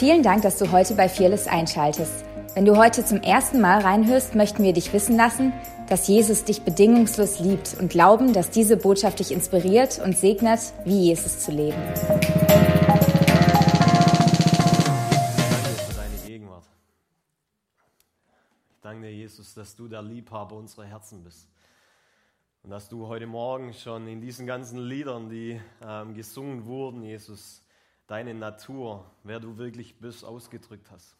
Vielen Dank, dass du heute bei Fearless einschaltest. Wenn du heute zum ersten Mal reinhörst, möchten wir dich wissen lassen, dass Jesus dich bedingungslos liebt und glauben, dass diese Botschaft dich inspiriert und segnet, wie Jesus zu leben. Ich danke dir, Jesus, dass du der Liebhaber unserer Herzen bist. Und dass du heute Morgen schon in diesen ganzen Liedern, die ähm, gesungen wurden, Jesus, deine Natur, wer du wirklich bist, ausgedrückt hast.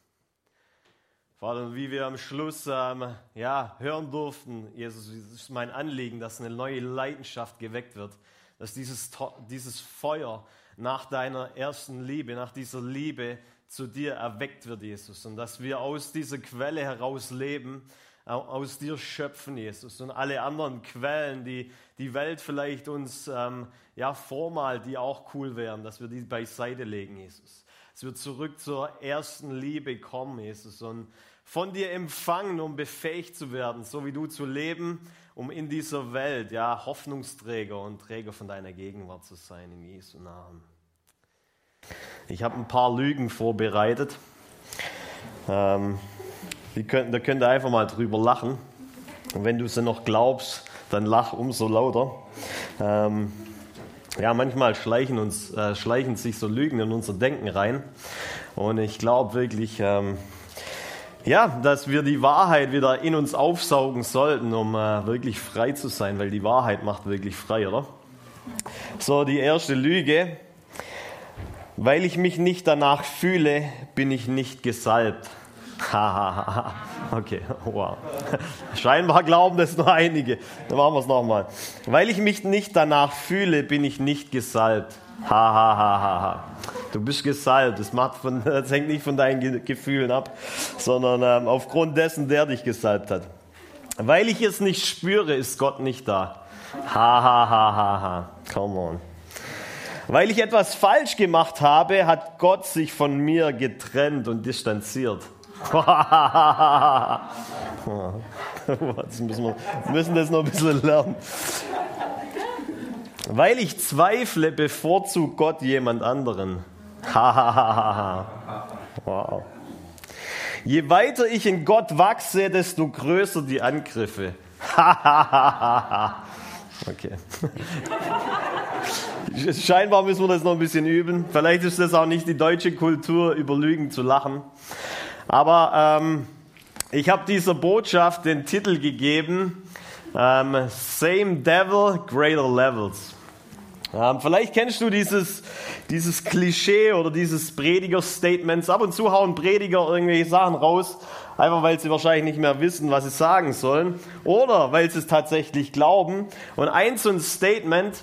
Vater, wie wir am Schluss ähm, ja, hören durften, Jesus, es ist mein Anliegen, dass eine neue Leidenschaft geweckt wird, dass dieses, dieses Feuer nach deiner ersten Liebe, nach dieser Liebe zu dir erweckt wird, Jesus, und dass wir aus dieser Quelle heraus leben, aus dir schöpfen, Jesus, und alle anderen Quellen, die die Welt vielleicht uns ähm, ja, vormalt, die auch cool wären, dass wir die beiseite legen, Jesus. Dass wir zurück zur ersten Liebe kommen, Jesus, und von dir empfangen, um befähigt zu werden, so wie du zu leben, um in dieser Welt ja Hoffnungsträger und Träger von deiner Gegenwart zu sein, in Jesu Namen. Ich habe ein paar Lügen vorbereitet. Ähm, die könnt, da könnt ihr einfach mal drüber lachen. Und wenn du sie noch glaubst, dann lach umso lauter. Ähm, ja, manchmal schleichen, uns, äh, schleichen sich so Lügen in unser Denken rein. Und ich glaube wirklich, ähm, ja, dass wir die Wahrheit wieder in uns aufsaugen sollten, um äh, wirklich frei zu sein, weil die Wahrheit macht wirklich frei, oder? So, die erste Lüge. Weil ich mich nicht danach fühle, bin ich nicht gesalbt. okay, wow. Scheinbar glauben das nur einige. Dann machen wir es nochmal. Weil ich mich nicht danach fühle, bin ich nicht gesalbt. Ha, ha, ha, ha, ha. Du bist gesalbt. Das, macht von, das hängt nicht von deinen Gefühlen ab, sondern ähm, aufgrund dessen, der dich gesalbt hat. Weil ich es nicht spüre, ist Gott nicht da. Ha, ha, ha, ha, ha. Come on. Weil ich etwas falsch gemacht habe, hat Gott sich von mir getrennt und distanziert. Jetzt müssen wir müssen das noch ein bisschen lernen. Weil ich zweifle, bevorzugt Gott jemand anderen. wow. Je weiter ich in Gott wachse, desto größer die Angriffe. okay. Scheinbar müssen wir das noch ein bisschen üben. Vielleicht ist das auch nicht die deutsche Kultur, über Lügen zu lachen. Aber ähm, ich habe dieser Botschaft den Titel gegeben, ähm, Same Devil, Greater Levels. Ähm, vielleicht kennst du dieses, dieses Klischee oder dieses Prediger-Statements. Ab und zu hauen Prediger irgendwelche Sachen raus, einfach weil sie wahrscheinlich nicht mehr wissen, was sie sagen sollen. Oder weil sie es tatsächlich glauben. Und ein so ein Statement,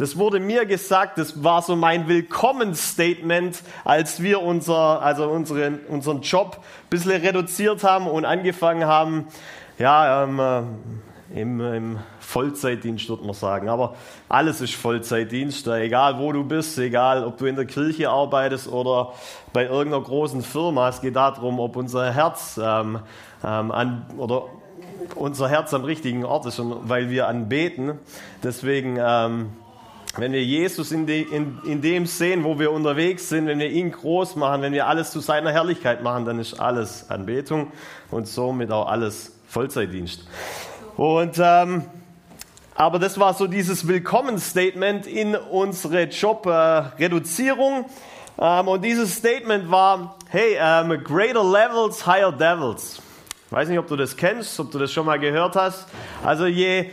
das wurde mir gesagt, das war so mein Willkommensstatement, als wir unser, also unseren, unseren Job ein bisschen reduziert haben und angefangen haben, ja, ähm, äh, im, im Vollzeitdienst, würde man sagen. Aber alles ist Vollzeitdienst, egal wo du bist, egal ob du in der Kirche arbeitest oder bei irgendeiner großen Firma. Es geht darum, ob unser Herz ähm, ähm, an, oder unser Herz am richtigen Ort ist, weil wir anbeten. Deswegen, ähm, wenn wir Jesus in, de, in, in dem sehen, wo wir unterwegs sind, wenn wir ihn groß machen, wenn wir alles zu seiner Herrlichkeit machen, dann ist alles Anbetung und somit auch alles Vollzeitdienst. Und ähm, aber das war so dieses Willkommenstatement in unsere Job-Reduzierung. Ähm, und dieses Statement war, hey, ähm, greater levels, higher devils. Ich weiß nicht, ob du das kennst, ob du das schon mal gehört hast. Also je,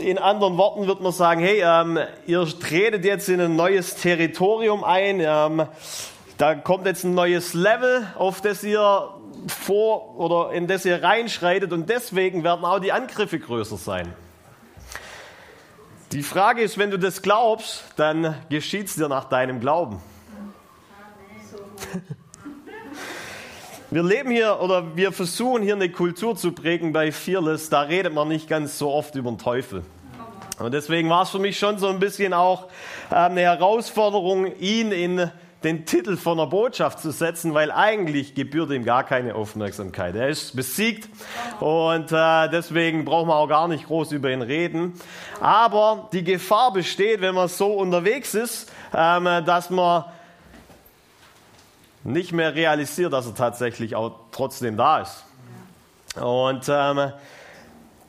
in anderen Worten wird man sagen, hey, ähm, ihr tretet jetzt in ein neues Territorium ein. Ähm, da kommt jetzt ein neues Level, auf das ihr vor oder in das ihr reinschreitet und deswegen werden auch die Angriffe größer sein. Die Frage ist, wenn du das glaubst, dann geschieht es dir nach deinem Glauben. Wir leben hier oder wir versuchen hier eine Kultur zu prägen bei Fearless, da redet man nicht ganz so oft über den Teufel. Und deswegen war es für mich schon so ein bisschen auch ähm, eine Herausforderung, ihn in den Titel von einer Botschaft zu setzen, weil eigentlich gebührt ihm gar keine Aufmerksamkeit. Er ist besiegt und äh, deswegen braucht man auch gar nicht groß über ihn reden. Aber die Gefahr besteht, wenn man so unterwegs ist, ähm, dass man nicht mehr realisiert, dass er tatsächlich auch trotzdem da ist. Und ähm,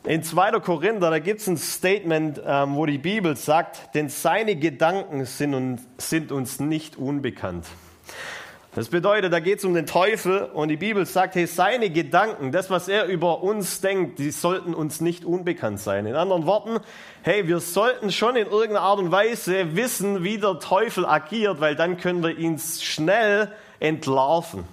in 2. Korinther, da gibt es ein Statement, ähm, wo die Bibel sagt, denn seine Gedanken sind uns, sind uns nicht unbekannt. Das bedeutet, da geht es um den Teufel und die Bibel sagt, hey, seine Gedanken, das, was er über uns denkt, die sollten uns nicht unbekannt sein. In anderen Worten, hey, wir sollten schon in irgendeiner Art und Weise wissen, wie der Teufel agiert, weil dann können wir ihn schnell entlarven.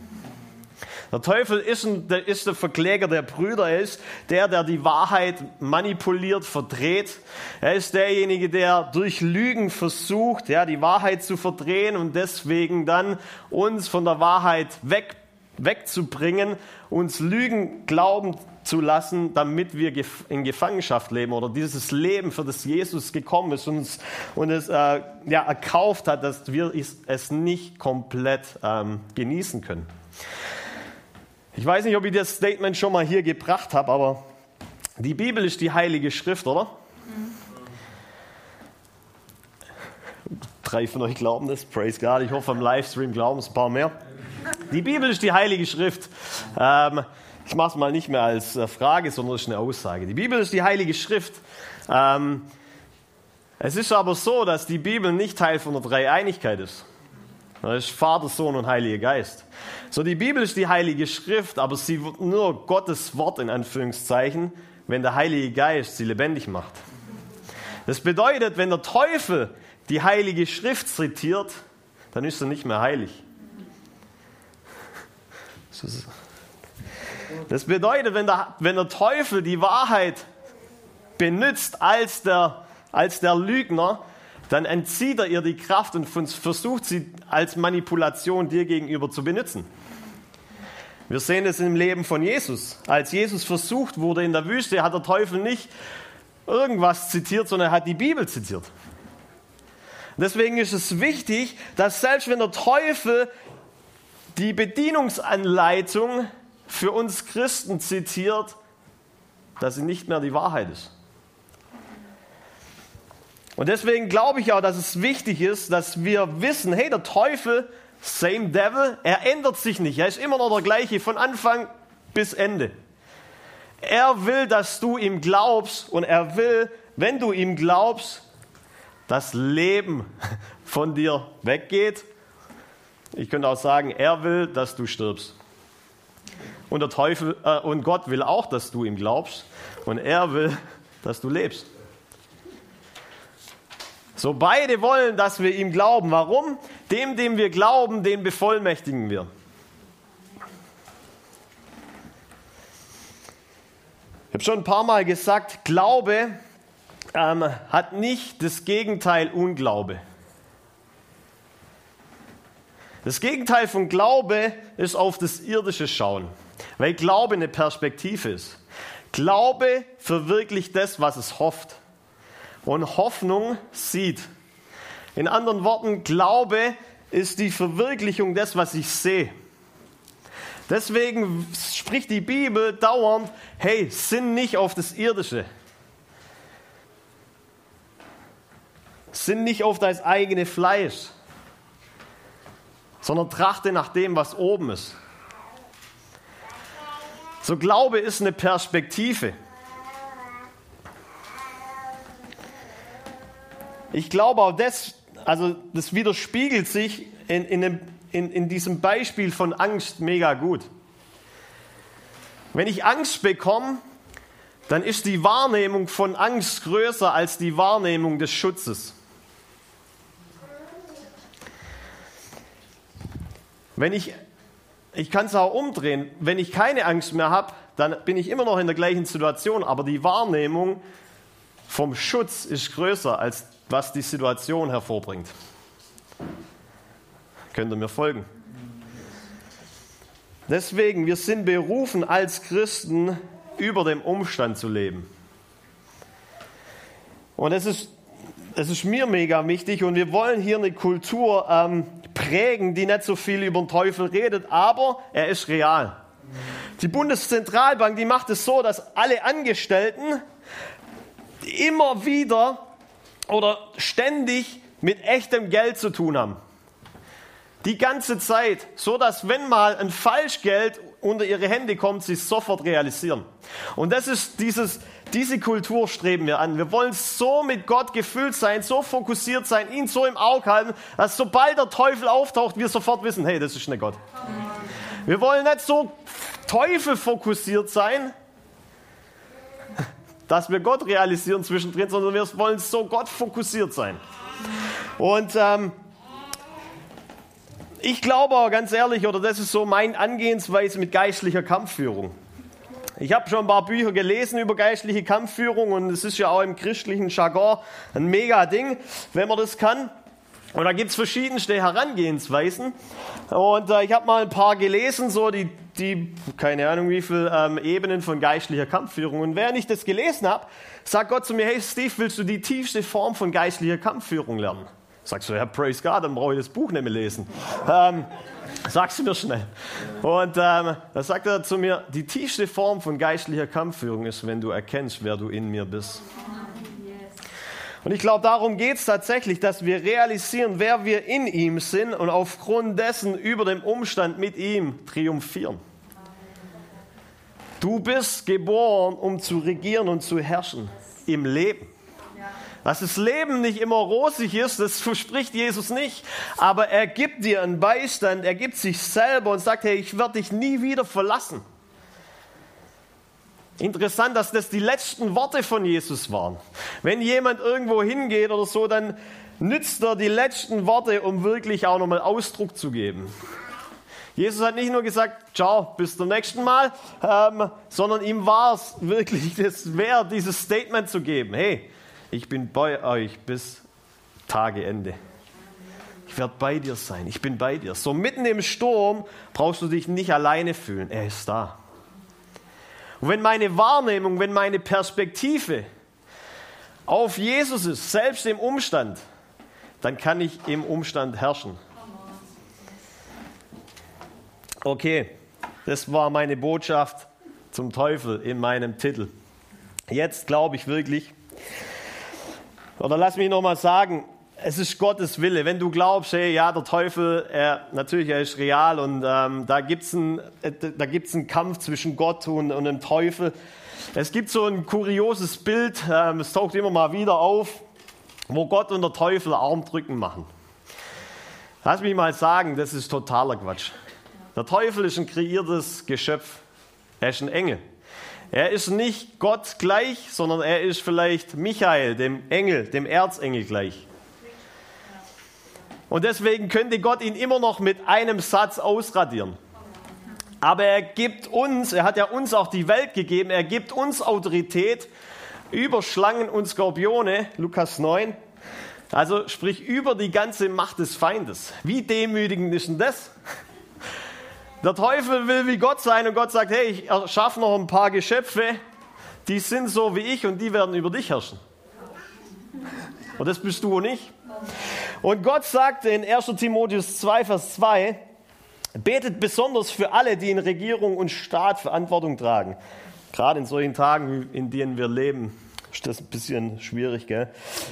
Der Teufel ist, ein, der, ist der Verkläger der Brüder. Er ist der, der die Wahrheit manipuliert, verdreht. Er ist derjenige, der durch Lügen versucht, ja, die Wahrheit zu verdrehen und deswegen dann uns von der Wahrheit weg, wegzubringen, uns Lügen glauben zu lassen, damit wir in Gefangenschaft leben oder dieses Leben, für das Jesus gekommen ist und, uns, und es äh, ja, erkauft hat, dass wir es nicht komplett ähm, genießen können. Ich weiß nicht, ob ich das Statement schon mal hier gebracht habe, aber die Bibel ist die heilige Schrift, oder? Drei von euch glauben das, praise God. Ich hoffe, am Livestream glauben es ein paar mehr. Die Bibel ist die heilige Schrift. Ähm, ich mache es mal nicht mehr als äh, Frage, sondern es ist eine Aussage. Die Bibel ist die heilige Schrift. Ähm, es ist aber so, dass die Bibel nicht Teil von der Dreieinigkeit ist. Das ist Vater, Sohn und Heiliger Geist. So, die Bibel ist die Heilige Schrift, aber sie wird nur Gottes Wort in Anführungszeichen, wenn der Heilige Geist sie lebendig macht. Das bedeutet, wenn der Teufel die Heilige Schrift zitiert, dann ist er nicht mehr heilig. Das bedeutet, wenn der, wenn der Teufel die Wahrheit benutzt als der, als der Lügner, dann entzieht er ihr die Kraft und versucht sie als Manipulation dir gegenüber zu benutzen. Wir sehen es im Leben von Jesus. Als Jesus versucht wurde in der Wüste, hat der Teufel nicht irgendwas zitiert, sondern er hat die Bibel zitiert. Deswegen ist es wichtig, dass selbst wenn der Teufel die Bedienungsanleitung für uns Christen zitiert, dass sie nicht mehr die Wahrheit ist. Und deswegen glaube ich auch, dass es wichtig ist, dass wir wissen, hey, der Teufel, same devil, er ändert sich nicht. Er ist immer noch der gleiche von Anfang bis Ende. Er will, dass du ihm glaubst und er will, wenn du ihm glaubst, das Leben von dir weggeht. Ich könnte auch sagen, er will, dass du stirbst. Und der Teufel äh, und Gott will auch, dass du ihm glaubst und er will, dass du lebst. So beide wollen, dass wir ihm glauben. Warum? Dem, dem wir glauben, den bevollmächtigen wir. Ich habe schon ein paar Mal gesagt, Glaube ähm, hat nicht das Gegenteil Unglaube. Das Gegenteil von Glaube ist auf das Irdische schauen, weil Glaube eine Perspektive ist. Glaube verwirklicht das, was es hofft und Hoffnung sieht. In anderen Worten, Glaube ist die Verwirklichung des, was ich sehe. Deswegen spricht die Bibel dauernd, hey, sinn nicht auf das Irdische. Sinn nicht auf dein eigenes Fleisch, sondern trachte nach dem, was oben ist. So Glaube ist eine Perspektive. Ich glaube auch das, also das widerspiegelt sich in, in, dem, in, in diesem Beispiel von Angst mega gut. Wenn ich Angst bekomme, dann ist die Wahrnehmung von Angst größer als die Wahrnehmung des Schutzes. Wenn ich, ich kann es auch umdrehen, wenn ich keine Angst mehr habe, dann bin ich immer noch in der gleichen Situation, aber die Wahrnehmung vom Schutz ist größer als was die Situation hervorbringt. Könnt ihr mir folgen? Deswegen, wir sind berufen als Christen über dem Umstand zu leben. Und es ist, es ist mir mega wichtig und wir wollen hier eine Kultur ähm, prägen, die nicht so viel über den Teufel redet, aber er ist real. Die Bundeszentralbank, die macht es so, dass alle Angestellten immer wieder oder ständig mit echtem Geld zu tun haben. Die ganze Zeit, so dass wenn mal ein Falschgeld unter ihre Hände kommt, sie es sofort realisieren. Und das ist dieses, diese Kultur streben wir an. Wir wollen so mit Gott gefüllt sein, so fokussiert sein, ihn so im Auge halten, dass sobald der Teufel auftaucht, wir sofort wissen, hey, das ist nicht Gott. Wir wollen nicht so Teufel fokussiert sein, dass wir Gott realisieren zwischendrin, sondern wir wollen so Gott fokussiert sein. Und ähm, ich glaube ganz ehrlich, oder das ist so mein Angehensweise mit geistlicher Kampfführung. Ich habe schon ein paar Bücher gelesen über geistliche Kampfführung und es ist ja auch im christlichen Jargon ein mega Ding, wenn man das kann. Und da gibt es verschiedenste Herangehensweisen. Und äh, ich habe mal ein paar gelesen, so die, die keine Ahnung wie viele ähm, Ebenen von geistlicher Kampfführung. Und während ich das gelesen habe, sagt Gott zu mir, hey Steve, willst du die tiefste Form von geistlicher Kampfführung lernen? Sagst du, ja, praise God, dann brauche ich das Buch nicht mehr lesen. Ähm, sagst du mir schnell. Und ähm, da sagt er zu mir, die tiefste Form von geistlicher Kampfführung ist, wenn du erkennst, wer du in mir bist. Und ich glaube, darum geht es tatsächlich, dass wir realisieren, wer wir in ihm sind und aufgrund dessen über dem Umstand mit ihm triumphieren. Du bist geboren, um zu regieren und zu herrschen im Leben. Dass das Leben nicht immer rosig ist, das verspricht Jesus nicht. Aber er gibt dir einen Beistand, er gibt sich selber und sagt, hey, ich werde dich nie wieder verlassen. Interessant, dass das die letzten Worte von Jesus waren. Wenn jemand irgendwo hingeht oder so, dann nützt er die letzten Worte, um wirklich auch nochmal Ausdruck zu geben. Jesus hat nicht nur gesagt, ciao, bis zum nächsten Mal, ähm, sondern ihm war es wirklich das wert, dieses Statement zu geben. Hey, ich bin bei euch bis Tageende. Ich werde bei dir sein. Ich bin bei dir. So mitten im Sturm brauchst du dich nicht alleine fühlen. Er ist da. Und wenn meine Wahrnehmung, wenn meine Perspektive auf Jesus ist, selbst im Umstand, dann kann ich im Umstand herrschen. Okay, das war meine Botschaft zum Teufel in meinem Titel. Jetzt glaube ich wirklich, oder lass mich nochmal sagen, es ist Gottes Wille. Wenn du glaubst, hey, ja, der Teufel, er, natürlich, er ist real und ähm, da gibt es einen, äh, einen Kampf zwischen Gott und, und dem Teufel. Es gibt so ein kurioses Bild, ähm, es taucht immer mal wieder auf, wo Gott und der Teufel Armdrücken machen. Lass mich mal sagen, das ist totaler Quatsch. Der Teufel ist ein kreiertes Geschöpf. Er ist ein Engel. Er ist nicht Gott gleich, sondern er ist vielleicht Michael, dem Engel, dem Erzengel gleich. Und deswegen könnte Gott ihn immer noch mit einem Satz ausradieren. Aber er gibt uns, er hat ja uns auch die Welt gegeben, er gibt uns Autorität über Schlangen und Skorpione, Lukas 9. Also sprich über die ganze Macht des Feindes. Wie demütigend ist denn das? Der Teufel will wie Gott sein und Gott sagt, hey, ich erschaffe noch ein paar Geschöpfe, die sind so wie ich und die werden über dich herrschen. Und das bist du und ich. Und Gott sagte in 1 Timotheus 2, Vers 2, betet besonders für alle, die in Regierung und Staat Verantwortung tragen. Gerade in solchen Tagen, in denen wir leben, ist das ein bisschen schwierig. Gell?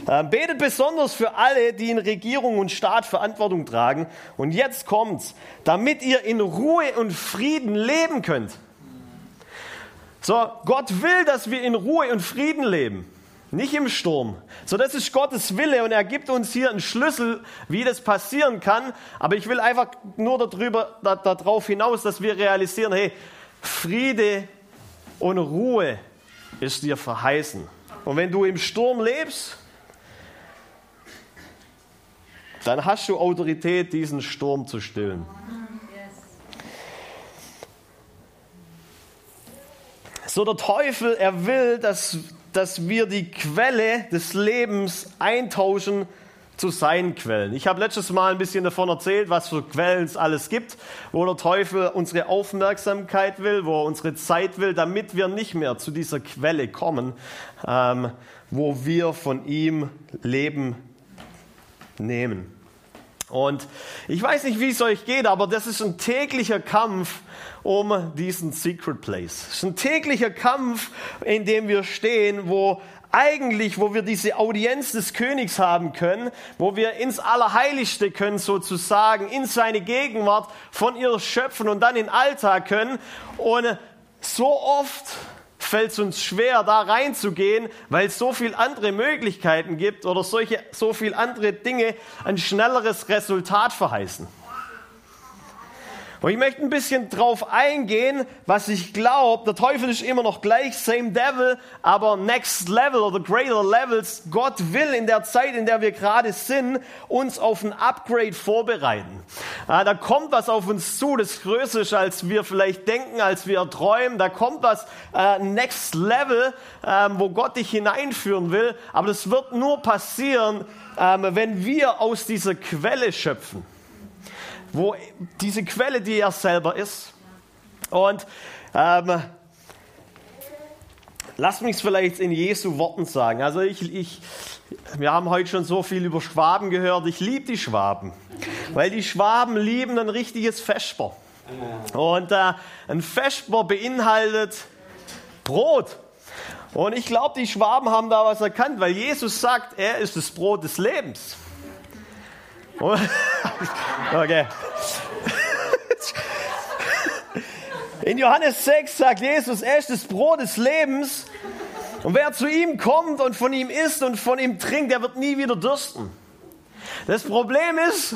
Ähm, betet besonders für alle, die in Regierung und Staat Verantwortung tragen. Und jetzt kommt's, damit ihr in Ruhe und Frieden leben könnt. So, Gott will, dass wir in Ruhe und Frieden leben. Nicht im Sturm. So, das ist Gottes Wille und er gibt uns hier einen Schlüssel, wie das passieren kann. Aber ich will einfach nur darüber, da, darauf hinaus, dass wir realisieren, hey, Friede und Ruhe ist dir verheißen. Und wenn du im Sturm lebst, dann hast du Autorität, diesen Sturm zu stillen. So der Teufel, er will, dass dass wir die Quelle des Lebens eintauschen zu seinen Quellen. Ich habe letztes Mal ein bisschen davon erzählt, was für Quellen es alles gibt, wo der Teufel unsere Aufmerksamkeit will, wo er unsere Zeit will, damit wir nicht mehr zu dieser Quelle kommen, ähm, wo wir von ihm Leben nehmen. Und ich weiß nicht, wie es euch geht, aber das ist ein täglicher Kampf um diesen Secret Place. Es ist ein täglicher Kampf, in dem wir stehen, wo eigentlich, wo wir diese Audienz des Königs haben können, wo wir ins Allerheiligste können sozusagen, in seine Gegenwart von ihr schöpfen und dann in Alltag können. Und so oft fällt es uns schwer, da reinzugehen, weil es so viele andere Möglichkeiten gibt oder solche, so viele andere Dinge ein schnelleres Resultat verheißen. Und ich möchte ein bisschen drauf eingehen, was ich glaube. Der Teufel ist immer noch gleich, same devil, aber next level oder greater levels. Gott will in der Zeit, in der wir gerade sind, uns auf ein Upgrade vorbereiten. Ah, da kommt was auf uns zu, das größer ist, als wir vielleicht denken, als wir träumen. Da kommt was äh, next level, äh, wo Gott dich hineinführen will. Aber das wird nur passieren, äh, wenn wir aus dieser Quelle schöpfen wo diese Quelle, die er selber ist. Und ähm, lass mich es vielleicht in Jesu Worten sagen. Also ich, ich, wir haben heute schon so viel über Schwaben gehört. Ich liebe die Schwaben, weil die Schwaben lieben ein richtiges Vesper. Und äh, ein Vesper beinhaltet Brot. Und ich glaube, die Schwaben haben da was erkannt, weil Jesus sagt, er ist das Brot des Lebens. Okay. In Johannes 6 sagt Jesus, er ist das Brot des Lebens. Und wer zu ihm kommt und von ihm isst und von ihm trinkt, der wird nie wieder dürsten. Das Problem ist,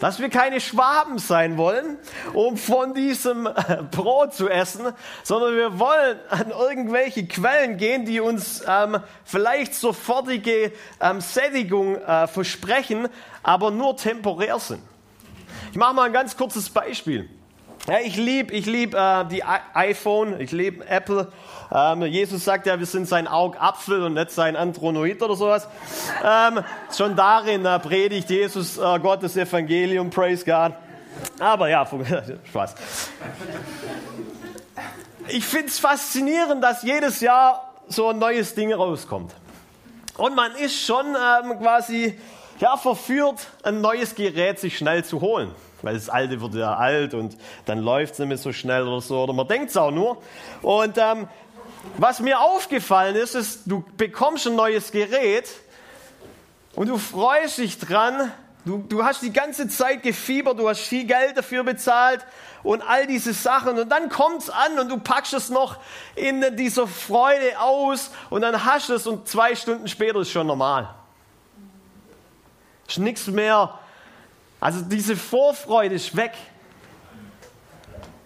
dass wir keine Schwaben sein wollen, um von diesem Brot zu essen, sondern wir wollen an irgendwelche Quellen gehen, die uns ähm, vielleicht sofortige ähm, Sättigung äh, versprechen, aber nur temporär sind. Ich mache mal ein ganz kurzes Beispiel. Ja, ich liebe ich lieb, äh, die I iPhone, ich liebe Apple. Ähm, Jesus sagt ja, wir sind sein Augapfel und nicht sein Andronoid oder sowas. Ähm, schon darin äh, predigt Jesus äh, Gottes Evangelium, praise God. Aber ja, Spaß. Ich finde es faszinierend, dass jedes Jahr so ein neues Ding rauskommt. Und man ist schon ähm, quasi ja, verführt, ein neues Gerät sich schnell zu holen. Weil das alte wird ja alt und dann läuft es nicht mehr so schnell oder so. Oder man denkt es auch nur. Und ähm, was mir aufgefallen ist, ist, du bekommst ein neues Gerät und du freust dich dran. Du, du hast die ganze Zeit gefiebert, du hast viel Geld dafür bezahlt und all diese Sachen. Und dann kommt es an und du packst es noch in dieser Freude aus und dann hast du es und zwei Stunden später ist schon normal. Ist nichts mehr. Also diese Vorfreude ist weg.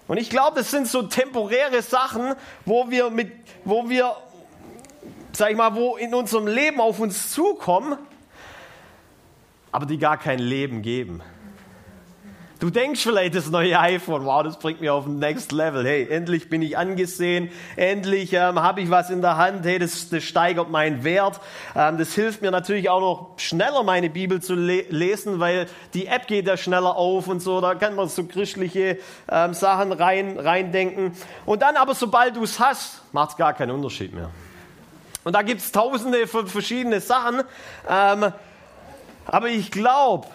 Und ich glaube, das sind so temporäre Sachen, wo wir mit, wo wir, sag ich mal, wo in unserem Leben auf uns zukommen, aber die gar kein Leben geben. Du denkst vielleicht, das neue iPhone, wow, das bringt mich auf ein Next Level. Hey, endlich bin ich angesehen, endlich ähm, habe ich was in der Hand. Hey, das, das steigert meinen Wert. Ähm, das hilft mir natürlich auch noch schneller, meine Bibel zu le lesen, weil die App geht ja schneller auf und so. Da kann man so christliche ähm, Sachen rein reindenken. Und dann aber, sobald du es hast, macht es gar keinen Unterschied mehr. Und da gibt es tausende von verschiedene Sachen. Ähm, aber ich glaube,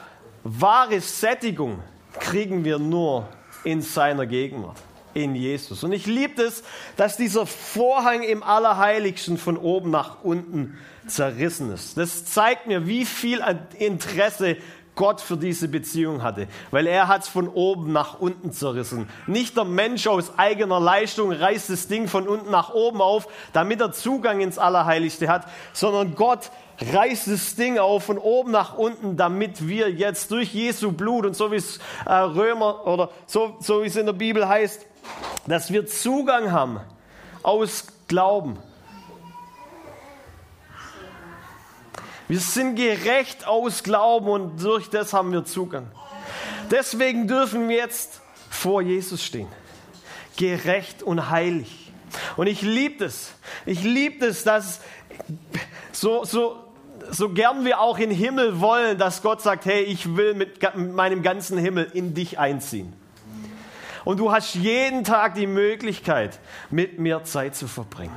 wahre Sättigung kriegen wir nur in seiner Gegenwart, in Jesus. Und ich liebe es, dass dieser Vorhang im Allerheiligsten von oben nach unten zerrissen ist. Das zeigt mir, wie viel Interesse Gott für diese Beziehung hatte, weil er hat es von oben nach unten zerrissen. Nicht der Mensch aus eigener Leistung reißt das Ding von unten nach oben auf, damit er Zugang ins Allerheiligste hat, sondern Gott reißt das Ding auf von oben nach unten, damit wir jetzt durch Jesu Blut und so wie es äh, Römer oder so, so wie es in der Bibel heißt, dass wir Zugang haben aus Glauben. Wir sind gerecht aus Glauben und durch das haben wir Zugang. Deswegen dürfen wir jetzt vor Jesus stehen. Gerecht und heilig. Und ich liebe es. Ich liebe es, dass so, so, so gern wir auch in Himmel wollen, dass Gott sagt, hey, ich will mit meinem ganzen Himmel in dich einziehen. Und du hast jeden Tag die Möglichkeit, mit mir Zeit zu verbringen.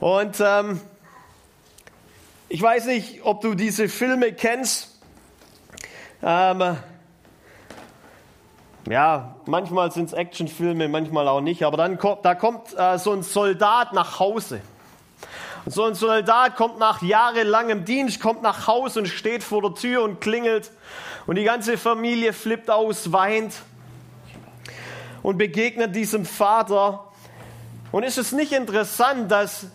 Und ähm, ich weiß nicht, ob du diese Filme kennst. Ähm, ja, manchmal sind es Actionfilme, manchmal auch nicht. Aber dann kommt, da kommt äh, so ein Soldat nach Hause Und so ein Soldat kommt nach jahrelangem Dienst, kommt nach Haus und steht vor der Tür und klingelt. Und die ganze Familie flippt aus, weint und begegnet diesem Vater. Und ist es nicht interessant, dass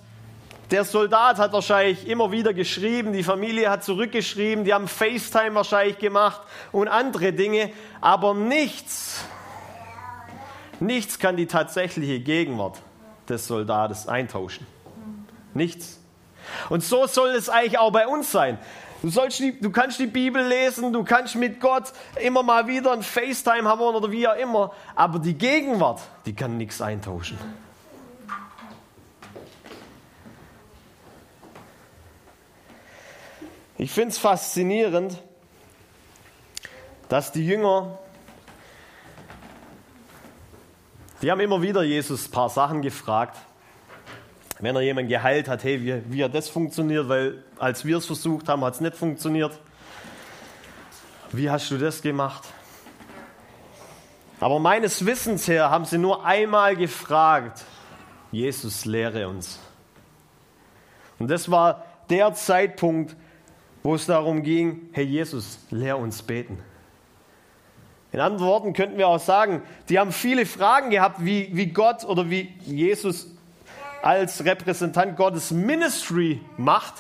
der Soldat hat wahrscheinlich immer wieder geschrieben, die Familie hat zurückgeschrieben, die haben FaceTime wahrscheinlich gemacht und andere Dinge, aber nichts, nichts kann die tatsächliche Gegenwart des Soldates eintauschen. Nichts. Und so soll es eigentlich auch bei uns sein. Du, sollst die, du kannst die Bibel lesen, du kannst mit Gott immer mal wieder ein FaceTime haben oder wie auch immer, aber die Gegenwart, die kann nichts eintauschen. Ich finde es faszinierend, dass die Jünger, die haben immer wieder Jesus ein paar Sachen gefragt. Wenn er jemanden geheilt hat, hey, wie, wie hat das funktioniert? Weil als wir es versucht haben, hat es nicht funktioniert. Wie hast du das gemacht? Aber meines Wissens her haben sie nur einmal gefragt, Jesus lehre uns. Und das war der Zeitpunkt, wo es darum ging, hey Jesus, lehr uns beten. In anderen Worten könnten wir auch sagen, die haben viele Fragen gehabt, wie, wie Gott oder wie Jesus als Repräsentant Gottes Ministry macht.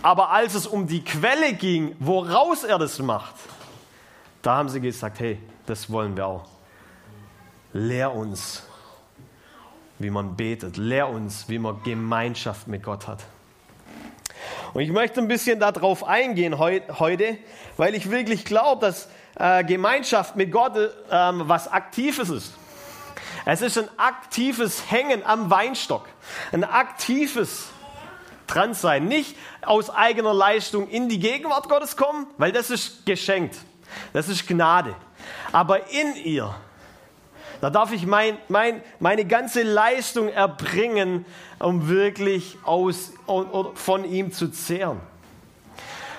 Aber als es um die Quelle ging, woraus er das macht, da haben sie gesagt, hey, das wollen wir auch. Lehr uns, wie man betet. Lehr uns, wie man Gemeinschaft mit Gott hat. Und ich möchte ein bisschen darauf eingehen heu heute, weil ich wirklich glaube, dass äh, Gemeinschaft mit Gott äh, was Aktives ist. Es ist ein aktives Hängen am Weinstock, ein aktives Dransein. Nicht aus eigener Leistung in die Gegenwart Gottes kommen, weil das ist geschenkt, das ist Gnade. Aber in ihr da darf ich mein, mein, meine ganze Leistung erbringen, um wirklich aus, von ihm zu zehren.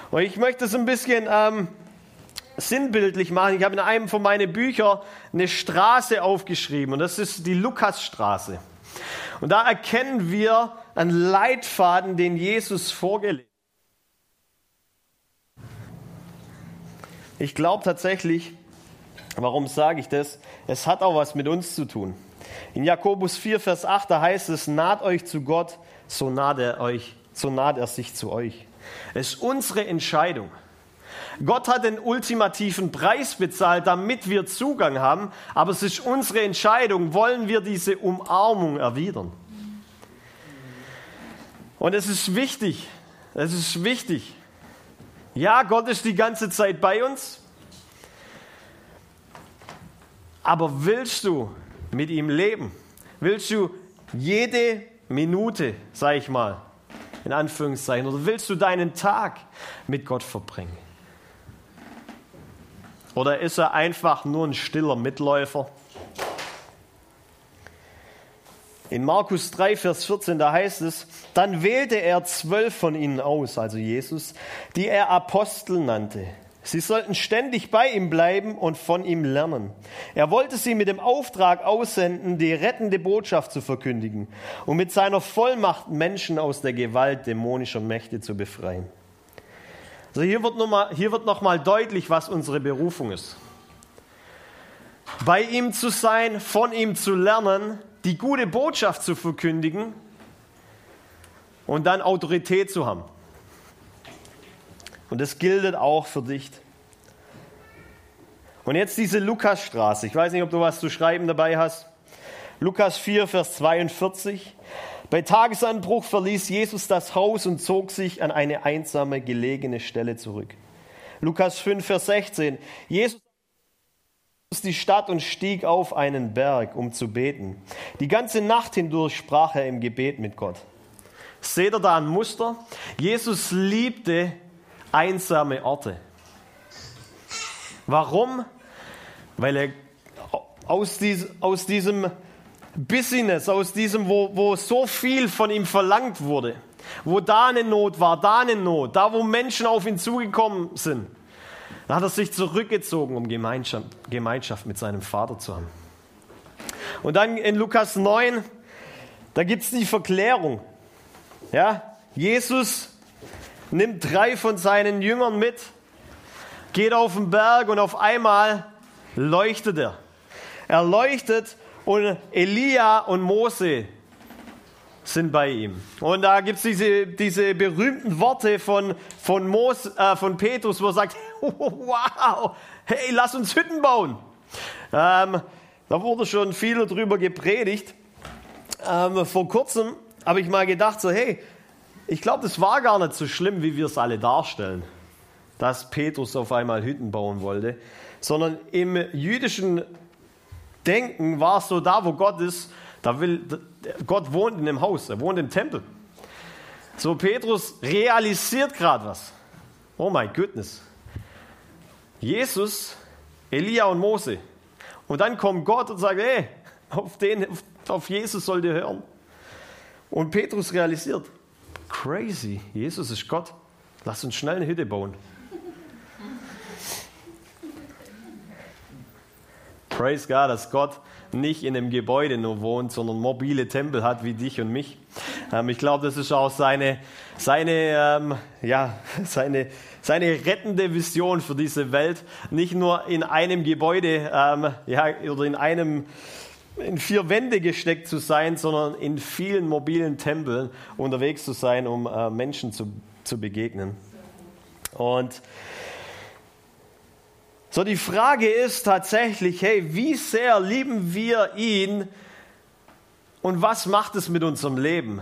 Und ich möchte es ein bisschen ähm, sinnbildlich machen. Ich habe in einem von meinen Büchern eine Straße aufgeschrieben und das ist die Lukasstraße. Und da erkennen wir einen Leitfaden, den Jesus vorgelegt hat. Ich glaube tatsächlich, Warum sage ich das? Es hat auch was mit uns zu tun. In Jakobus 4, Vers 8, da heißt es, naht euch zu Gott, so naht er euch, so naht er sich zu euch. Es ist unsere Entscheidung. Gott hat den ultimativen Preis bezahlt, damit wir Zugang haben, aber es ist unsere Entscheidung, wollen wir diese Umarmung erwidern. Und es ist wichtig, es ist wichtig. Ja, Gott ist die ganze Zeit bei uns, aber willst du mit ihm leben? Willst du jede Minute, sag ich mal, in Anführungszeichen, oder willst du deinen Tag mit Gott verbringen? Oder ist er einfach nur ein stiller Mitläufer? In Markus 3, Vers 14, da heißt es, dann wählte er zwölf von ihnen aus, also Jesus, die er Apostel nannte. Sie sollten ständig bei ihm bleiben und von ihm lernen. Er wollte sie mit dem Auftrag aussenden, die rettende Botschaft zu verkündigen und mit seiner Vollmacht Menschen aus der Gewalt dämonischer Mächte zu befreien. Also hier wird nochmal noch deutlich, was unsere Berufung ist. Bei ihm zu sein, von ihm zu lernen, die gute Botschaft zu verkündigen und dann Autorität zu haben. Und das gilt auch für dich. Und jetzt diese Lukasstraße. Ich weiß nicht, ob du was zu schreiben dabei hast. Lukas 4, Vers 42. Bei Tagesanbruch verließ Jesus das Haus und zog sich an eine einsame, gelegene Stelle zurück. Lukas 5, Vers 16. Jesus die Stadt und stieg auf einen Berg, um zu beten. Die ganze Nacht hindurch sprach er im Gebet mit Gott. Seht ihr da ein Muster? Jesus liebte einsame Orte. Warum? Weil er aus diesem Business, aus diesem, wo, wo so viel von ihm verlangt wurde, wo da eine Not war, da eine Not, da wo Menschen auf ihn zugekommen sind, da hat er sich zurückgezogen, um Gemeinschaft, Gemeinschaft mit seinem Vater zu haben. Und dann in Lukas 9, da gibt es die Verklärung. Ja, Jesus nimmt drei von seinen Jüngern mit, geht auf den Berg und auf einmal leuchtet er. Er leuchtet und Elia und Mose sind bei ihm. Und da gibt es diese, diese berühmten Worte von, von, Mos, äh, von Petrus, wo er sagt, wow, hey, lass uns Hütten bauen. Ähm, da wurde schon viel darüber gepredigt. Ähm, vor kurzem habe ich mal gedacht, so, hey, ich glaube, das war gar nicht so schlimm, wie wir es alle darstellen, dass Petrus auf einmal Hütten bauen wollte, sondern im jüdischen Denken war so, da wo Gott ist, da will, Gott wohnt in dem Haus, er wohnt im Tempel. So, Petrus realisiert gerade was. Oh my goodness. Jesus, Elia und Mose. Und dann kommt Gott und sagt, hey, auf, den, auf Jesus sollt ihr hören. Und Petrus realisiert, Crazy. Jesus ist Gott. Lass uns schnell eine Hütte bauen. Praise God, dass Gott nicht in einem Gebäude nur wohnt, sondern mobile Tempel hat wie dich und mich. Ähm, ich glaube, das ist auch seine, seine, ähm, ja, seine, seine rettende Vision für diese Welt. Nicht nur in einem Gebäude ähm, ja, oder in einem in vier Wände gesteckt zu sein, sondern in vielen mobilen Tempeln unterwegs zu sein, um äh, Menschen zu, zu begegnen. Und so die Frage ist tatsächlich, hey, wie sehr lieben wir ihn und was macht es mit unserem Leben?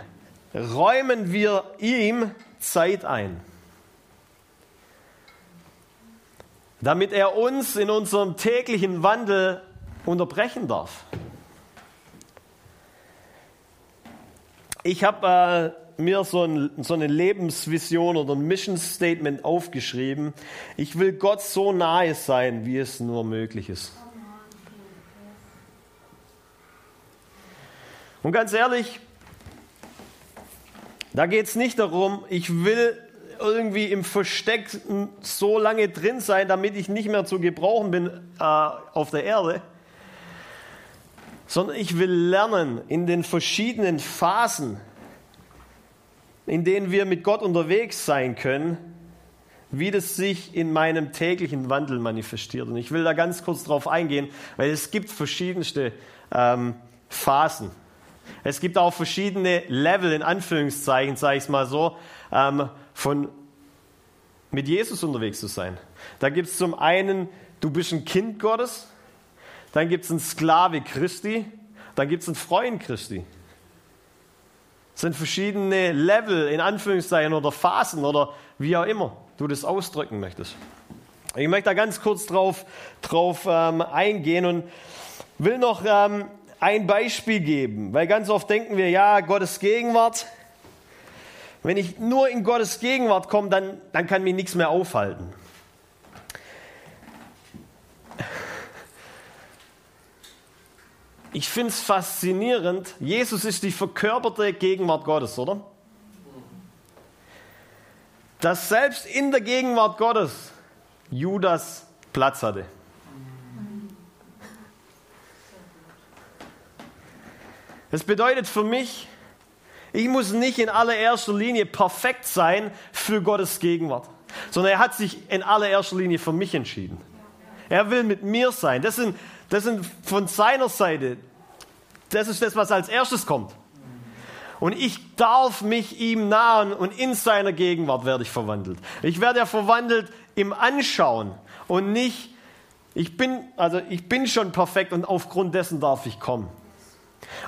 Räumen wir ihm Zeit ein, damit er uns in unserem täglichen Wandel unterbrechen darf. Ich habe äh, mir so, ein, so, eine Lebensvision oder ein Mission Statement aufgeschrieben. Ich will Gott so nahe sein, wie es nur möglich ist. Und ganz ehrlich, da geht es nicht darum, ich will irgendwie im Versteck so lange drin sein, damit ich nicht mehr zu gebrauchen bin äh, auf der Erde sondern ich will lernen in den verschiedenen Phasen, in denen wir mit Gott unterwegs sein können, wie das sich in meinem täglichen Wandel manifestiert. Und ich will da ganz kurz drauf eingehen, weil es gibt verschiedenste ähm, Phasen. Es gibt auch verschiedene Level, in Anführungszeichen, sage ich es mal so, ähm, von mit Jesus unterwegs zu sein. Da gibt es zum einen, du bist ein Kind Gottes, dann gibt es einen Sklave Christi, dann gibt es einen Freund Christi. Sind verschiedene Level in Anführungszeichen oder Phasen oder wie auch immer du das ausdrücken möchtest. Ich möchte da ganz kurz drauf, drauf ähm, eingehen und will noch ähm, ein Beispiel geben, weil ganz oft denken wir, ja, Gottes Gegenwart, wenn ich nur in Gottes Gegenwart komme, dann, dann kann mich nichts mehr aufhalten. Ich finde es faszinierend. Jesus ist die verkörperte Gegenwart Gottes, oder? Dass selbst in der Gegenwart Gottes Judas Platz hatte. Das bedeutet für mich, ich muss nicht in allererster Linie perfekt sein für Gottes Gegenwart, sondern er hat sich in allererster Linie für mich entschieden. Er will mit mir sein. Das sind, das sind von seiner Seite das ist das, was als erstes kommt. Und ich darf mich ihm nahen und in seiner Gegenwart werde ich verwandelt. Ich werde ja verwandelt im Anschauen und nicht, ich bin, also ich bin schon perfekt und aufgrund dessen darf ich kommen.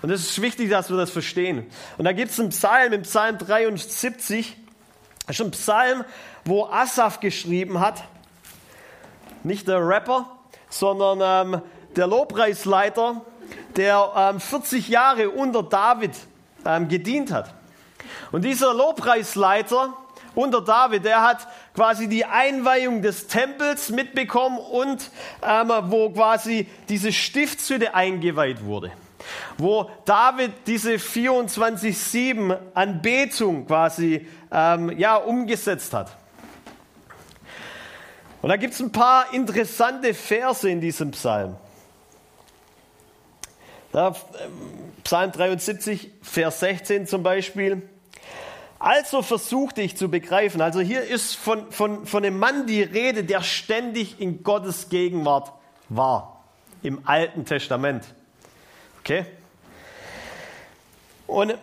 Und es ist wichtig, dass wir das verstehen. Und da gibt es einen Psalm, im Psalm 73, das ist ein Psalm, wo Asaf geschrieben hat. Nicht der Rapper, sondern ähm, der Lobpreisleiter der ähm, 40 Jahre unter David ähm, gedient hat. Und dieser Lobpreisleiter unter David, der hat quasi die Einweihung des Tempels mitbekommen und ähm, wo quasi diese Stiftshütte eingeweiht wurde. Wo David diese 24-7 Anbetung quasi ähm, ja, umgesetzt hat. Und da gibt es ein paar interessante Verse in diesem Psalm. Da, Psalm 73, Vers 16 zum Beispiel. Also versuchte ich zu begreifen, also hier ist von, von, von einem Mann die Rede, der ständig in Gottes Gegenwart war, im Alten Testament. Okay? Und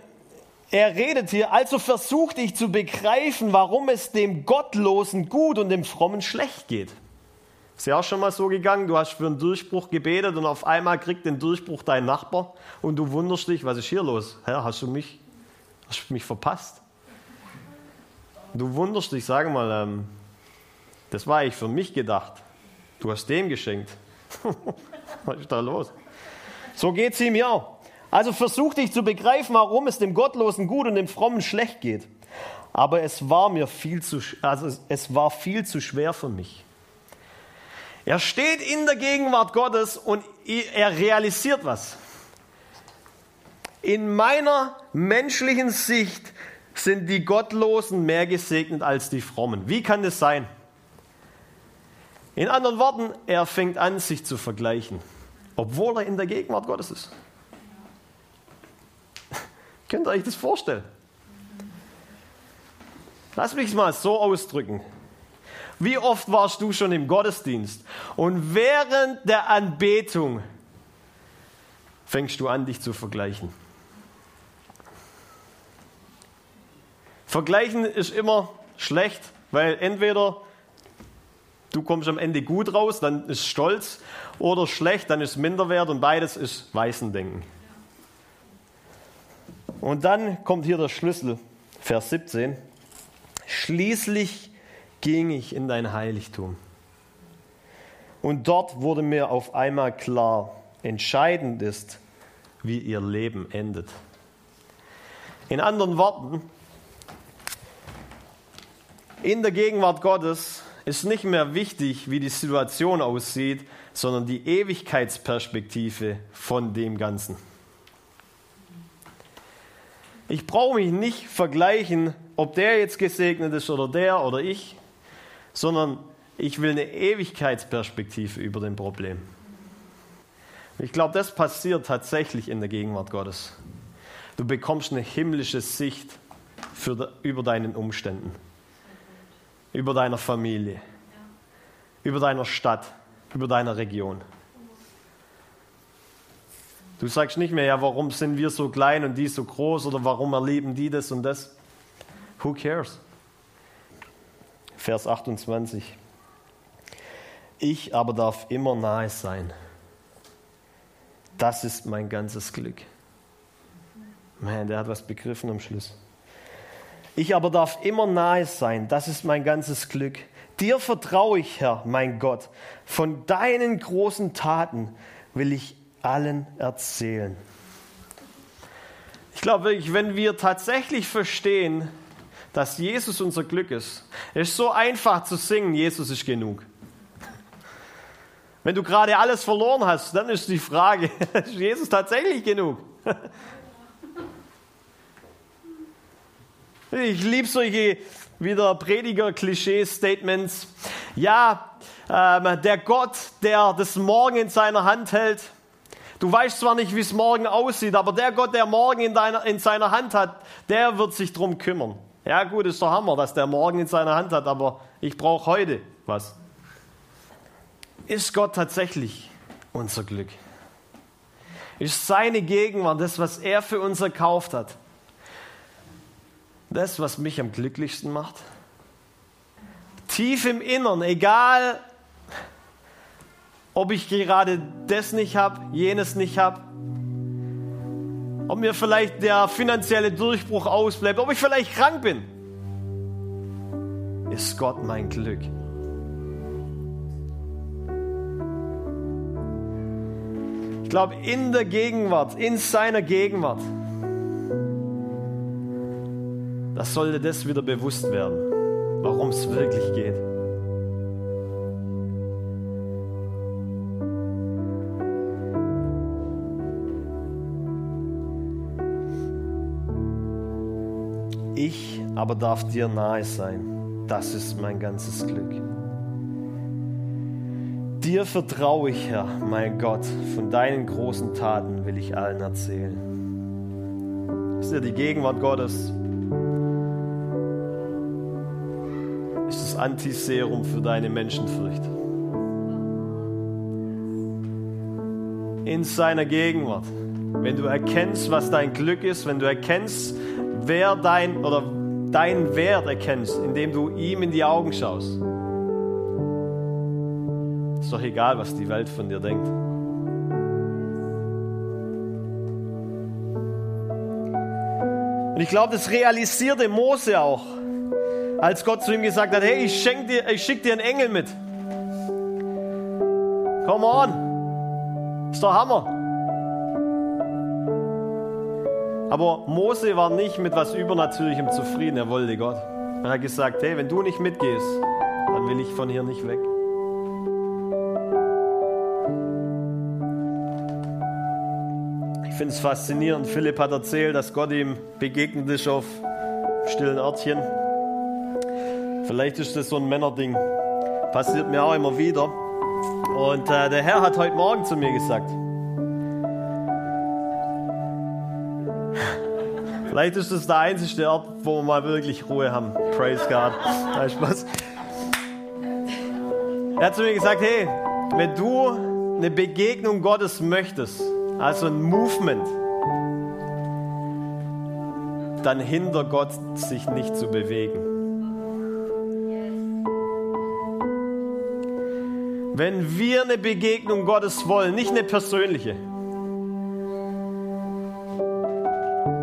er redet hier, also versuchte ich zu begreifen, warum es dem Gottlosen gut und dem Frommen schlecht geht. Ist ja auch schon mal so gegangen, du hast für einen Durchbruch gebetet und auf einmal kriegt den Durchbruch dein Nachbar und du wunderst dich, was ist hier los? Herr, hast du mich, hast mich verpasst? Du wunderst dich, sag mal, ähm, das war eigentlich für mich gedacht. Du hast dem geschenkt. Was ist da los? So geht es ihm ja. Also versuchte ich zu begreifen, warum es dem Gottlosen gut und dem Frommen schlecht geht. Aber es war mir viel zu, also es war viel zu schwer für mich. Er steht in der Gegenwart Gottes und er realisiert was. In meiner menschlichen Sicht sind die Gottlosen mehr gesegnet als die Frommen. Wie kann das sein? In anderen Worten, er fängt an, sich zu vergleichen, obwohl er in der Gegenwart Gottes ist. Könnt ihr euch das vorstellen? Lass mich es mal so ausdrücken. Wie oft warst du schon im Gottesdienst und während der Anbetung fängst du an, dich zu vergleichen? Vergleichen ist immer schlecht, weil entweder du kommst am Ende gut raus, dann ist Stolz, oder schlecht, dann ist Minderwert und beides ist Weißendenken. Und dann kommt hier der Schlüssel, Vers 17. Schließlich ging ich in dein Heiligtum. Und dort wurde mir auf einmal klar, entscheidend ist, wie ihr Leben endet. In anderen Worten, in der Gegenwart Gottes ist nicht mehr wichtig, wie die Situation aussieht, sondern die Ewigkeitsperspektive von dem Ganzen. Ich brauche mich nicht vergleichen, ob der jetzt gesegnet ist oder der oder ich, sondern ich will eine Ewigkeitsperspektive über dem Problem. Ich glaube, das passiert tatsächlich in der Gegenwart Gottes. Du bekommst eine himmlische Sicht für, über deinen Umständen über deiner Familie, über deiner Stadt, über deiner Region. Du sagst nicht mehr, ja, warum sind wir so klein und die so groß oder warum erleben die das und das. Who cares? Vers 28. Ich aber darf immer nahe sein. Das ist mein ganzes Glück. Man, der hat was begriffen am Schluss. Ich aber darf immer nahe sein, das ist mein ganzes Glück. Dir vertraue ich, Herr, mein Gott. Von deinen großen Taten will ich allen erzählen. Ich glaube wirklich, wenn wir tatsächlich verstehen, dass Jesus unser Glück ist, es ist so einfach zu singen, Jesus ist genug. Wenn du gerade alles verloren hast, dann ist die Frage, ist Jesus tatsächlich genug? Ich liebe solche wieder Prediger-Klischee-Statements. Ja, ähm, der Gott, der das Morgen in seiner Hand hält. Du weißt zwar nicht, wie es morgen aussieht, aber der Gott, der morgen in, deiner, in seiner Hand hat, der wird sich drum kümmern. Ja, gut, ist doch Hammer, dass der morgen in seiner Hand hat, aber ich brauche heute was. Ist Gott tatsächlich unser Glück? Ist seine Gegenwart das, was er für uns erkauft hat? das, was mich am glücklichsten macht? Tief im Innern, egal ob ich gerade das nicht habe, jenes nicht habe, ob mir vielleicht der finanzielle Durchbruch ausbleibt, ob ich vielleicht krank bin, ist Gott mein Glück. Ich glaube, in der Gegenwart, in seiner Gegenwart, das sollte das wieder bewusst werden, warum es wirklich geht. Aber darf dir nahe sein. Das ist mein ganzes Glück. Dir vertraue ich, Herr, mein Gott. Von deinen großen Taten will ich allen erzählen. Ist ja die Gegenwart Gottes das Antiserum für deine Menschenfurcht. In seiner Gegenwart. Wenn du erkennst, was dein Glück ist, wenn du erkennst, wer dein oder deinen Wert erkennst, indem du ihm in die Augen schaust. Ist doch egal, was die Welt von dir denkt. Und ich glaube, das realisierte Mose auch, als Gott zu ihm gesagt hat, hey, ich, dir, ich schicke dir einen Engel mit. Come on. Ist doch Hammer. Aber Mose war nicht mit was Übernatürlichem zufrieden, er wollte Gott. Er hat gesagt, hey, wenn du nicht mitgehst, dann will ich von hier nicht weg. Ich finde es faszinierend. Philipp hat erzählt, dass Gott ihm begegnet ist auf stillen Örtchen. Vielleicht ist das so ein Männerding. Passiert mir auch immer wieder. Und äh, der Herr hat heute Morgen zu mir gesagt, Vielleicht ist das der einzige Ort, wo wir mal wirklich Ruhe haben. Praise God. Nein, Spaß. Er hat zu mir gesagt, hey, wenn du eine Begegnung Gottes möchtest, also ein Movement, dann hinder Gott sich nicht zu bewegen. Wenn wir eine Begegnung Gottes wollen, nicht eine persönliche,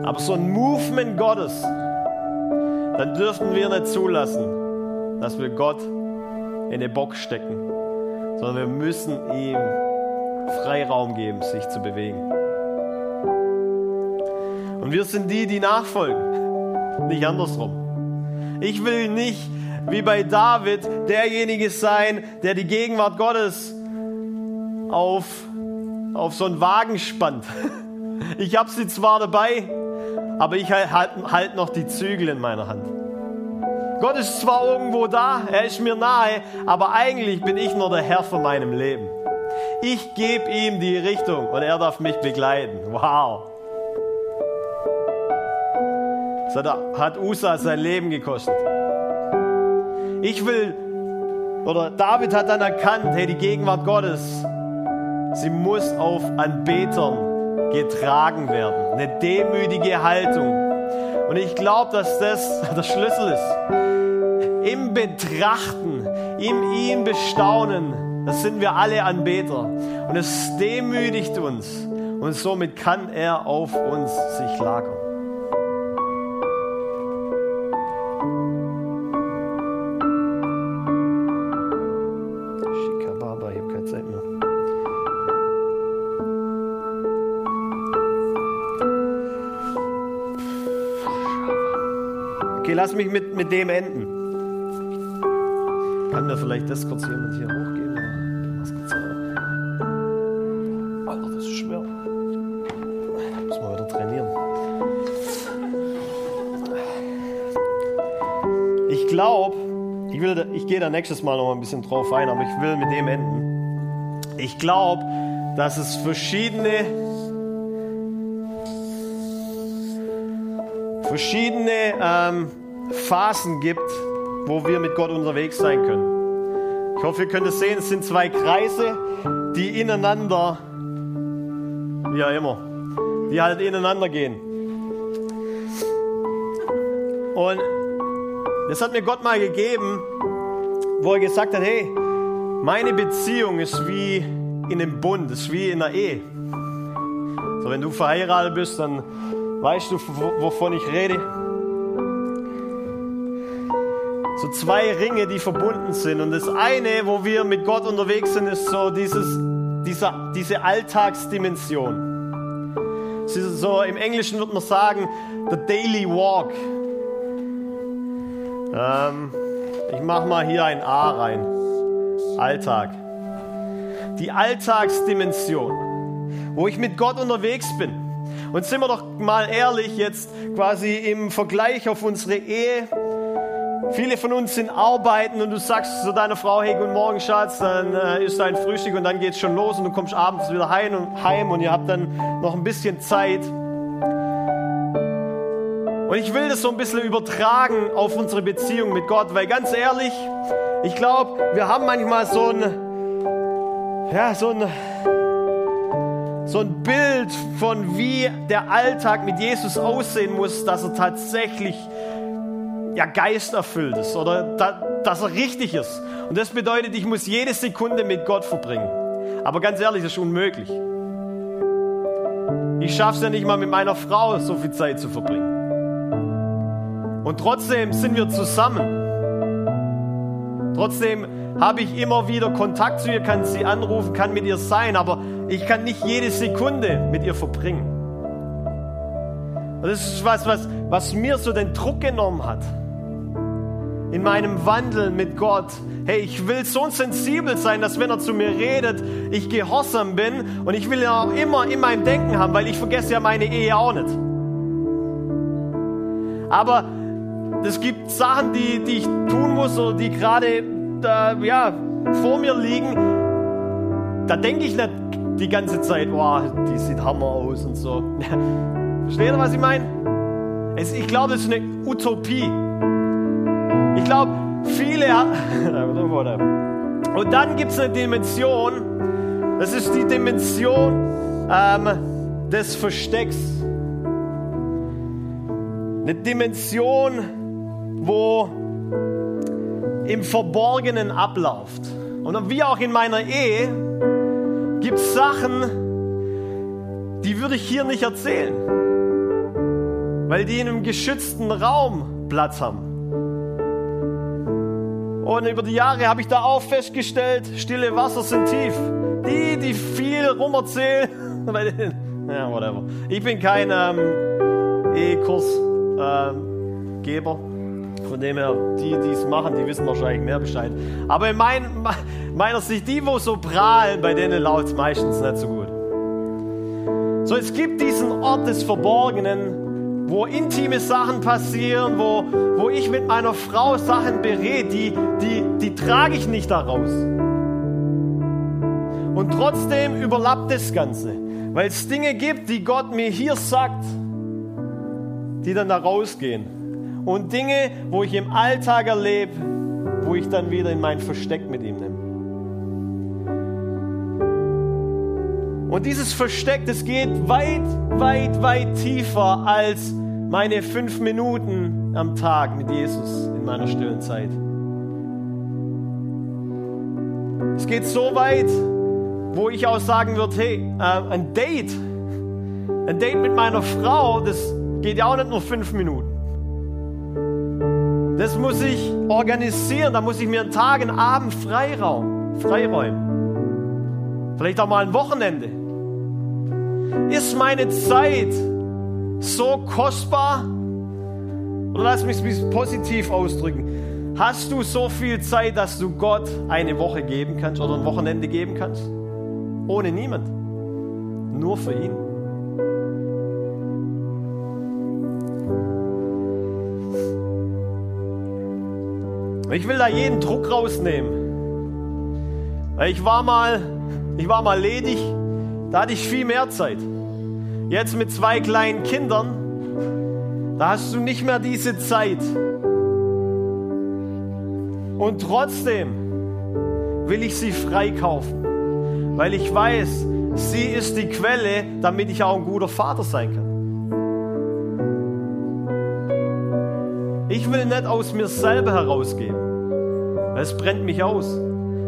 aber so ein Movement Gottes, dann dürfen wir nicht zulassen, dass wir Gott in eine Box stecken, sondern wir müssen ihm Freiraum geben, sich zu bewegen. Und wir sind die, die nachfolgen, nicht andersrum. Ich will nicht wie bei David derjenige sein, der die Gegenwart Gottes auf, auf so einen Wagen spannt. Ich habe sie zwar dabei, aber ich halte halt noch die Zügel in meiner Hand. Gott ist zwar irgendwo da, er ist mir nahe, aber eigentlich bin ich nur der Herr von meinem Leben. Ich gebe ihm die Richtung und er darf mich begleiten. Wow. Das hat Usa sein Leben gekostet. Ich will, oder David hat dann erkannt, hey, die Gegenwart Gottes, sie muss auf Anbetern getragen werden. Eine demütige Haltung. Und ich glaube, dass das der Schlüssel ist. Im Betrachten, im ihm bestaunen, das sind wir alle Anbeter. Und es demütigt uns. Und somit kann er auf uns sich lagern. Okay, lass mich mit, mit dem enden. Kann mir vielleicht das kurz jemand hier hochgeben? glaube, ich, ich gehe da nächstes Mal noch ein bisschen drauf ein, aber ich will mit dem enden. Ich glaube, dass es verschiedene, verschiedene ähm, Phasen gibt, wo wir mit Gott unterwegs sein können. Ich hoffe, ihr könnt es sehen, es sind zwei Kreise, die ineinander, wie auch immer, die halt ineinander gehen. Und das hat mir Gott mal gegeben, wo er gesagt hat, hey, meine Beziehung ist wie in einem Bund, ist wie in einer Ehe. So, wenn du verheiratet bist, dann weißt du, wovon ich rede. So zwei Ringe, die verbunden sind. Und das eine, wo wir mit Gott unterwegs sind, ist so dieses, dieser, diese Alltagsdimension. So im Englischen würde man sagen, the daily walk. Ähm, ich mache mal hier ein A rein. Alltag. Die Alltagsdimension, wo ich mit Gott unterwegs bin. Und sind wir doch mal ehrlich jetzt quasi im Vergleich auf unsere Ehe. Viele von uns sind arbeiten und du sagst zu deiner Frau, hey, guten Morgen, Schatz, dann äh, ist dein Frühstück und dann geht's schon los und du kommst abends wieder heim und, heim und ihr habt dann noch ein bisschen Zeit. Und ich will das so ein bisschen übertragen auf unsere Beziehung mit Gott, weil ganz ehrlich, ich glaube, wir haben manchmal so ein, ja, so ein, so ein Bild von wie der Alltag mit Jesus aussehen muss, dass er tatsächlich ja, geisterfüllt ist oder da, dass er richtig ist. Und das bedeutet, ich muss jede Sekunde mit Gott verbringen. Aber ganz ehrlich, das ist unmöglich. Ich schaffe es ja nicht mal mit meiner Frau so viel Zeit zu verbringen. Und trotzdem sind wir zusammen. Trotzdem habe ich immer wieder Kontakt zu ihr, kann sie anrufen, kann mit ihr sein, aber ich kann nicht jede Sekunde mit ihr verbringen. Und das ist was, was, was mir so den Druck genommen hat. In meinem Wandel mit Gott. Hey, ich will so sensibel sein, dass wenn er zu mir redet, ich gehorsam bin und ich will ihn auch immer in meinem Denken haben, weil ich vergesse ja meine Ehe auch nicht. Aber es gibt Sachen, die, die ich tun muss oder die gerade ja, vor mir liegen. Da denke ich nicht die ganze Zeit, oh, die sieht Hammer aus und so. Versteht ihr, was ich meine? Ich glaube, das ist eine Utopie. Ich glaube, viele. Und dann gibt es eine Dimension, das ist die Dimension ähm, des Verstecks. Eine Dimension, wo im Verborgenen abläuft. Und wie auch in meiner Ehe gibt es Sachen, die würde ich hier nicht erzählen, weil die in einem geschützten Raum Platz haben. Und über die Jahre habe ich da auch festgestellt, stille Wasser sind tief. Die, die viel rumerzählen, ja, whatever. Ich bin kein ähm, E-Kursgeber. Ähm, von dem her, die, die es machen, die wissen wahrscheinlich mehr Bescheid. Aber in mein, meiner Sicht, die, wo so prahlen, bei denen laut meistens nicht so gut. So, es gibt diesen Ort des Verborgenen, wo intime Sachen passieren, wo, wo ich mit meiner Frau Sachen berät, die, die, die trage ich nicht daraus. Und trotzdem überlappt das Ganze, weil es Dinge gibt, die Gott mir hier sagt, die dann da rausgehen und Dinge, wo ich im Alltag erlebe, wo ich dann wieder in mein Versteck mit ihm nehme. Und dieses Versteck, das geht weit, weit, weit tiefer als meine fünf Minuten am Tag mit Jesus in meiner stillen Zeit. Es geht so weit, wo ich auch sagen würde, hey, äh, ein Date, ein Date mit meiner Frau, das geht ja auch nicht nur fünf Minuten. Das muss ich organisieren, da muss ich mir einen Tag, einen Abend Freiraum, freiräumen. Vielleicht auch mal ein Wochenende. Ist meine Zeit so kostbar? Oder lass mich es positiv ausdrücken. Hast du so viel Zeit, dass du Gott eine Woche geben kannst oder ein Wochenende geben kannst? Ohne niemand. Nur für ihn. Ich will da jeden Druck rausnehmen. Ich war mal, ich war mal ledig, da hatte ich viel mehr Zeit. Jetzt mit zwei kleinen Kindern, da hast du nicht mehr diese Zeit. Und trotzdem will ich sie freikaufen, weil ich weiß, sie ist die Quelle, damit ich auch ein guter Vater sein kann. Ich will nicht aus mir selber herausgeben. Es brennt mich aus.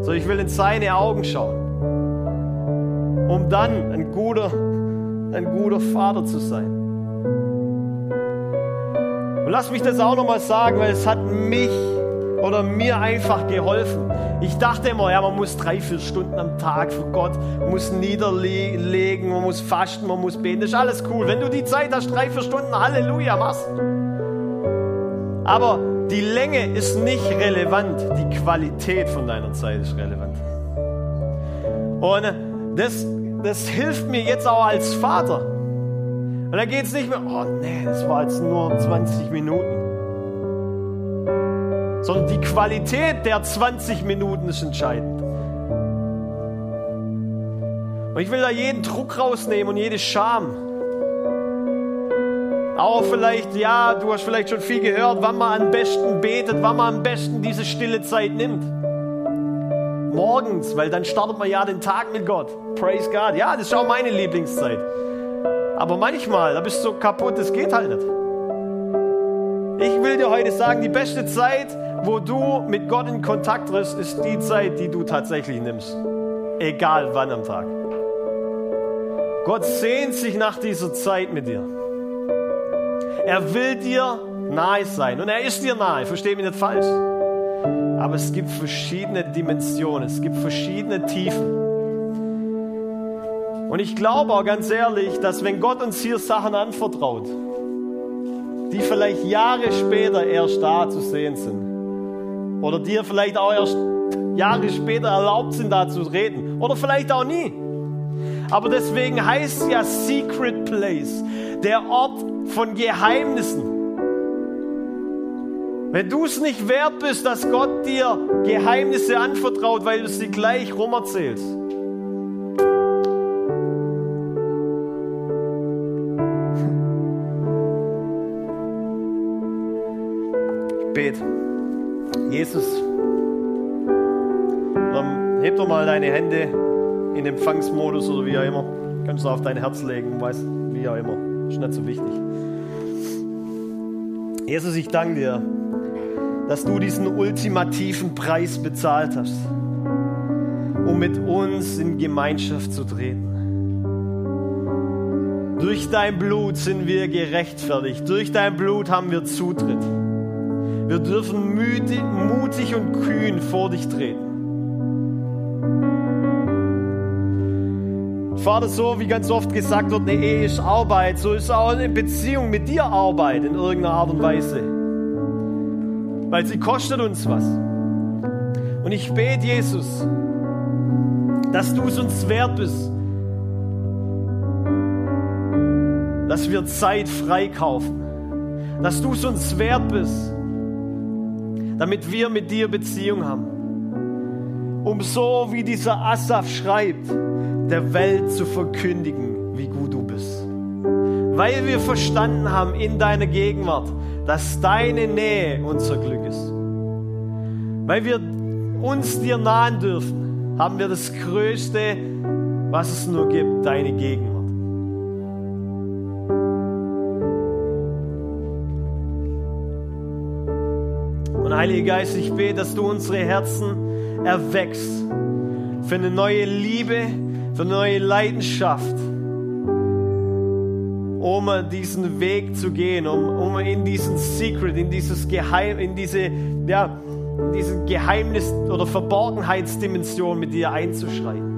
So, ich will in seine Augen schauen, um dann ein guter, ein guter Vater zu sein. Und lass mich das auch nochmal sagen, weil es hat mich oder mir einfach geholfen. Ich dachte immer, ja, man muss drei, vier Stunden am Tag für Gott, muss niederlegen, man muss fasten, man muss beten. Das ist alles cool. Wenn du die Zeit hast, drei, vier Stunden, Halleluja, machst. Aber die Länge ist nicht relevant, die Qualität von deiner Zeit ist relevant. Und das, das hilft mir jetzt auch als Vater. Und da geht es nicht mehr, oh nee, das war jetzt nur 20 Minuten. Sondern die Qualität der 20 Minuten ist entscheidend. Und ich will da jeden Druck rausnehmen und jede Scham. Auch vielleicht, ja, du hast vielleicht schon viel gehört, wann man am besten betet, wann man am besten diese stille Zeit nimmt. Morgens, weil dann startet man ja den Tag mit Gott. Praise God. Ja, das ist auch meine Lieblingszeit. Aber manchmal, da bist du so kaputt, das geht halt nicht. Ich will dir heute sagen, die beste Zeit, wo du mit Gott in Kontakt triffst, ist die Zeit, die du tatsächlich nimmst. Egal wann am Tag. Gott sehnt sich nach dieser Zeit mit dir. Er will dir nahe sein und er ist dir nahe, versteh mich nicht falsch. Aber es gibt verschiedene Dimensionen, es gibt verschiedene Tiefen. Und ich glaube auch ganz ehrlich, dass wenn Gott uns hier Sachen anvertraut, die vielleicht Jahre später erst da zu sehen sind, oder dir vielleicht auch erst Jahre später erlaubt sind, da zu reden, oder vielleicht auch nie. Aber deswegen heißt es ja Secret Place, der Ort von Geheimnissen. Wenn du es nicht wert bist, dass Gott dir Geheimnisse anvertraut, weil du sie gleich rum erzählst. Ich bete. Jesus, dann heb doch mal deine Hände in Empfangsmodus oder wie auch immer. Kannst du auf dein Herz legen, weißt, wie auch immer. Ist nicht so wichtig. Jesus, ich danke dir, dass du diesen ultimativen Preis bezahlt hast, um mit uns in Gemeinschaft zu treten. Durch dein Blut sind wir gerechtfertigt. Durch dein Blut haben wir Zutritt. Wir dürfen mutig und kühn vor dich treten. Vater, so wie ganz oft gesagt wird, eine Ehe ist Arbeit, so ist auch eine Beziehung mit dir Arbeit in irgendeiner Art und Weise. Weil sie kostet uns was. Und ich bete, Jesus, dass du es uns wert bist, dass wir Zeit freikaufen, dass du es uns wert bist, damit wir mit dir Beziehung haben. Um so wie dieser Asaf schreibt, der Welt zu verkündigen, wie gut du bist. Weil wir verstanden haben in deiner Gegenwart, dass deine Nähe unser Glück ist. Weil wir uns dir nahen dürfen, haben wir das Größte, was es nur gibt, deine Gegenwart. Und Heiliger Geist, ich bete, dass du unsere Herzen erweckst für eine neue Liebe, für eine neue Leidenschaft, um diesen Weg zu gehen, um, um in diesen Secret, in dieses Geheim, in diese, ja, in diese Geheimnis- oder Verborgenheitsdimension mit dir einzuschreiten.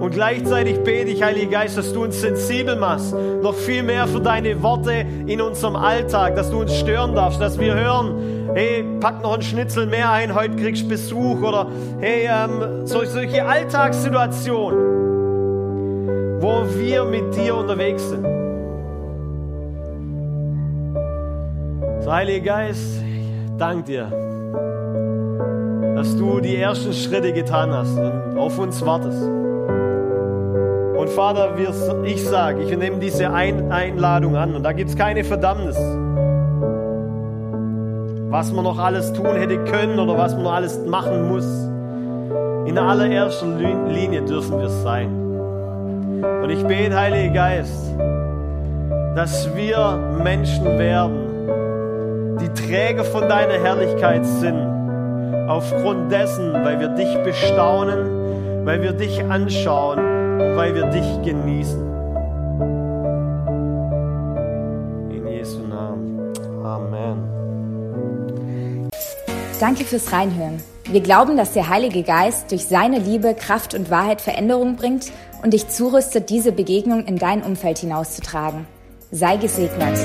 Und gleichzeitig bete ich, Heiliger Geist, dass du uns sensibel machst, noch viel mehr für deine Worte in unserem Alltag, dass du uns stören darfst, dass wir hören, hey, pack noch ein Schnitzel mehr ein, heute kriegst du Besuch oder hey, ähm, solche Alltagssituationen, wo wir mit dir unterwegs sind. So, Heiliger Geist, ich danke dir, dass du die ersten Schritte getan hast und auf uns wartest. Und Vater, ich sage, ich nehme diese Einladung an und da gibt es keine Verdammnis was man noch alles tun hätte können oder was man noch alles machen muss. In allererster Linie dürfen wir es sein. Und ich bete, Heiliger Geist, dass wir Menschen werden, die Träger von deiner Herrlichkeit sind, aufgrund dessen, weil wir dich bestaunen, weil wir dich anschauen, weil wir dich genießen. Danke fürs Reinhören. Wir glauben, dass der Heilige Geist durch seine Liebe, Kraft und Wahrheit Veränderung bringt und dich zurüstet, diese Begegnung in dein Umfeld hinauszutragen. Sei gesegnet.